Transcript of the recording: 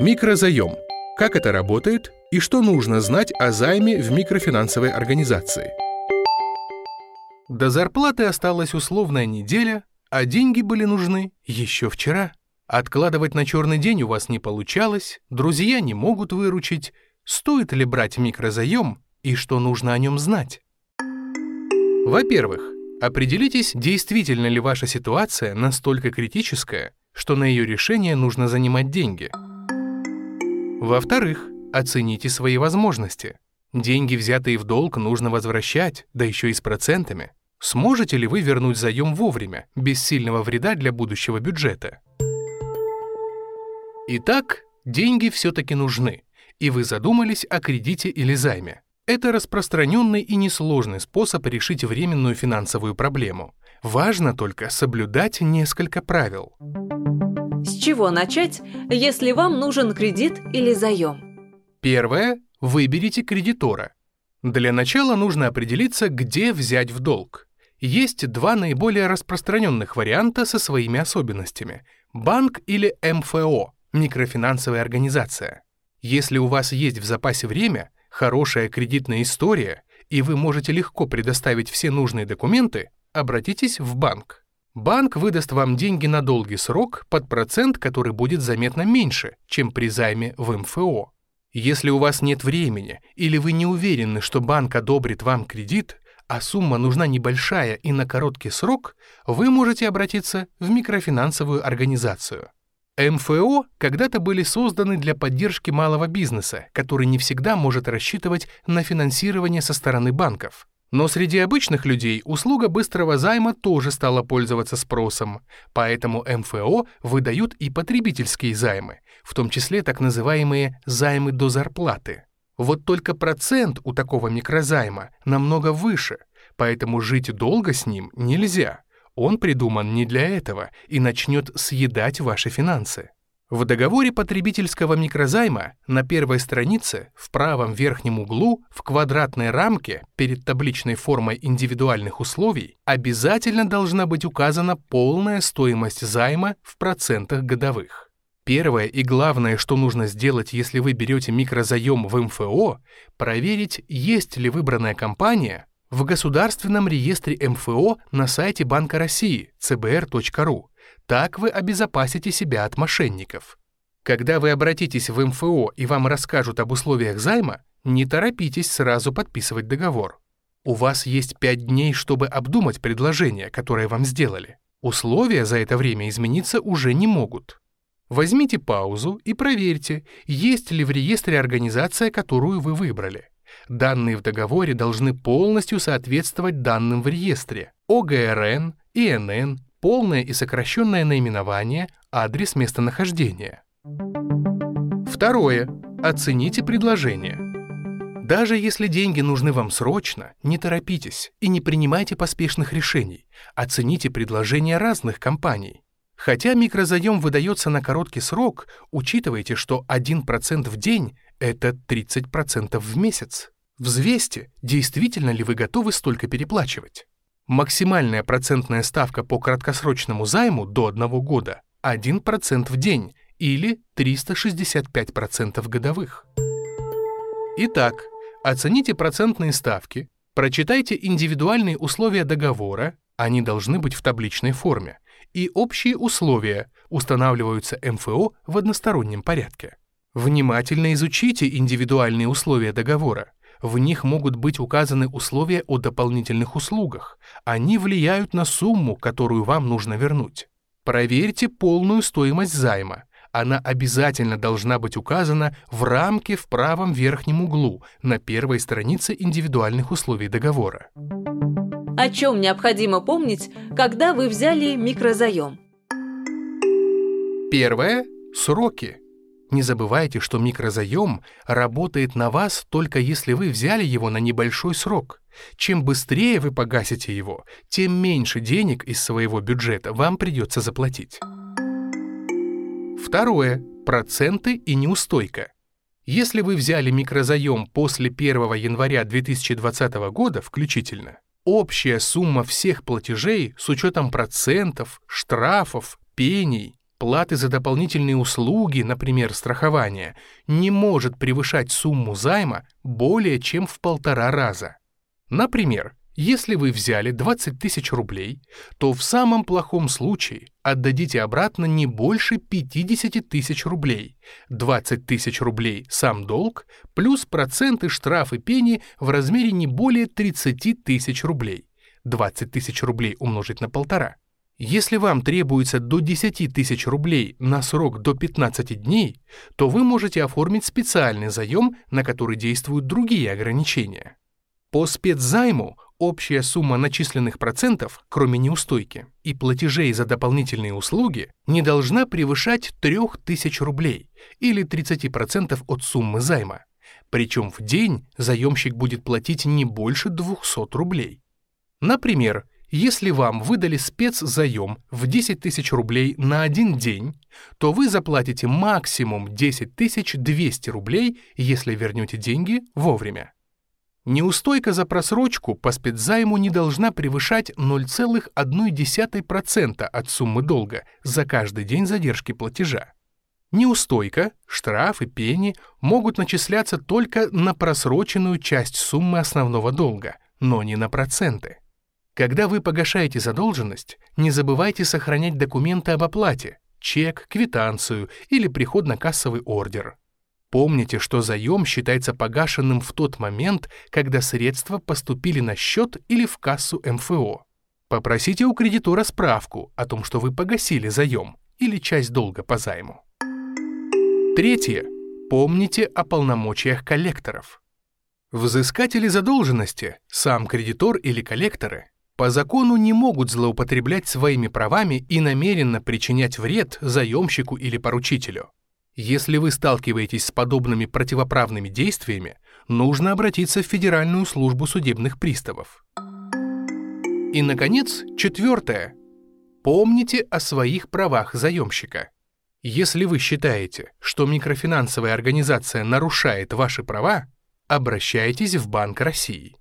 Микрозаем. Как это работает и что нужно знать о займе в микрофинансовой организации? До зарплаты осталась условная неделя, а деньги были нужны еще вчера. Откладывать на черный день у вас не получалось, друзья не могут выручить. Стоит ли брать микрозаем и что нужно о нем знать? Во-первых, определитесь, действительно ли ваша ситуация настолько критическая, что на ее решение нужно занимать деньги. Во-вторых, оцените свои возможности. Деньги, взятые в долг, нужно возвращать, да еще и с процентами. Сможете ли вы вернуть заем вовремя, без сильного вреда для будущего бюджета? Итак, деньги все-таки нужны, и вы задумались о кредите или займе. Это распространенный и несложный способ решить временную финансовую проблему. Важно только соблюдать несколько правил. Чего начать, если вам нужен кредит или заем? Первое. Выберите кредитора. Для начала нужно определиться, где взять в долг. Есть два наиболее распространенных варианта со своими особенностями – банк или МФО – микрофинансовая организация. Если у вас есть в запасе время, хорошая кредитная история, и вы можете легко предоставить все нужные документы, обратитесь в банк. Банк выдаст вам деньги на долгий срок под процент, который будет заметно меньше, чем при займе в МФО. Если у вас нет времени или вы не уверены, что банк одобрит вам кредит, а сумма нужна небольшая и на короткий срок, вы можете обратиться в микрофинансовую организацию. МФО когда-то были созданы для поддержки малого бизнеса, который не всегда может рассчитывать на финансирование со стороны банков. Но среди обычных людей услуга быстрого займа тоже стала пользоваться спросом, поэтому МФО выдают и потребительские займы, в том числе так называемые займы до зарплаты. Вот только процент у такого микрозайма намного выше, поэтому жить долго с ним нельзя. Он придуман не для этого и начнет съедать ваши финансы. В договоре потребительского микрозайма на первой странице в правом верхнем углу в квадратной рамке перед табличной формой индивидуальных условий обязательно должна быть указана полная стоимость займа в процентах годовых. Первое и главное, что нужно сделать, если вы берете микрозаем в МФО, проверить, есть ли выбранная компания в Государственном реестре МФО на сайте Банка России cbr.ru. Так вы обезопасите себя от мошенников. Когда вы обратитесь в МФО и вам расскажут об условиях займа, не торопитесь сразу подписывать договор. У вас есть 5 дней, чтобы обдумать предложение, которое вам сделали. Условия за это время измениться уже не могут. Возьмите паузу и проверьте, есть ли в реестре организация, которую вы выбрали. Данные в договоре должны полностью соответствовать данным в реестре. ОГРН, ИНН, полное и сокращенное наименование, адрес местонахождения. Второе. Оцените предложение. Даже если деньги нужны вам срочно, не торопитесь и не принимайте поспешных решений. Оцените предложения разных компаний. Хотя микрозаем выдается на короткий срок, учитывайте, что 1% в день — это 30% в месяц. Взвесьте, действительно ли вы готовы столько переплачивать. Максимальная процентная ставка по краткосрочному займу до 1 года — 1% в день или 365% годовых. Итак, оцените процентные ставки, прочитайте индивидуальные условия договора, они должны быть в табличной форме, и общие условия устанавливаются МФО в одностороннем порядке. Внимательно изучите индивидуальные условия договора. В них могут быть указаны условия о дополнительных услугах. Они влияют на сумму, которую вам нужно вернуть. Проверьте полную стоимость займа. Она обязательно должна быть указана в рамке в правом верхнем углу на первой странице индивидуальных условий договора. О чем необходимо помнить, когда вы взяли микрозаем? Первое – сроки. Не забывайте, что микрозаем работает на вас только если вы взяли его на небольшой срок. Чем быстрее вы погасите его, тем меньше денег из своего бюджета вам придется заплатить. Второе – проценты и неустойка. Если вы взяли микрозаем после 1 января 2020 года включительно, Общая сумма всех платежей с учетом процентов, штрафов, пений платы за дополнительные услуги, например, страхование, не может превышать сумму займа более чем в полтора раза. Например, если вы взяли 20 тысяч рублей, то в самом плохом случае отдадите обратно не больше 50 тысяч рублей. 20 тысяч рублей сам долг, плюс проценты, штрафы, пени в размере не более 30 тысяч рублей. 20 тысяч рублей умножить на полтора. Если вам требуется до 10 тысяч рублей на срок до 15 дней, то вы можете оформить специальный заем, на который действуют другие ограничения. По спецзайму общая сумма начисленных процентов, кроме неустойки, и платежей за дополнительные услуги не должна превышать 3000 рублей или 30% от суммы займа. Причем в день заемщик будет платить не больше 200 рублей. Например, если вам выдали спецзаем в 10 тысяч рублей на один день, то вы заплатите максимум 10 200 рублей, если вернете деньги вовремя. Неустойка за просрочку по спецзайму не должна превышать 0,1% от суммы долга за каждый день задержки платежа. Неустойка, штрафы, пени могут начисляться только на просроченную часть суммы основного долга, но не на проценты. Когда вы погашаете задолженность, не забывайте сохранять документы об оплате, чек, квитанцию или приходно-кассовый ордер. Помните, что заем считается погашенным в тот момент, когда средства поступили на счет или в кассу МФО. Попросите у кредитора справку о том, что вы погасили заем или часть долга по займу. Третье. Помните о полномочиях коллекторов. Взыскатели задолженности, сам кредитор или коллекторы, по закону не могут злоупотреблять своими правами и намеренно причинять вред заемщику или поручителю. Если вы сталкиваетесь с подобными противоправными действиями, нужно обратиться в Федеральную службу судебных приставов. И, наконец, четвертое. Помните о своих правах заемщика. Если вы считаете, что микрофинансовая организация нарушает ваши права, обращайтесь в Банк России.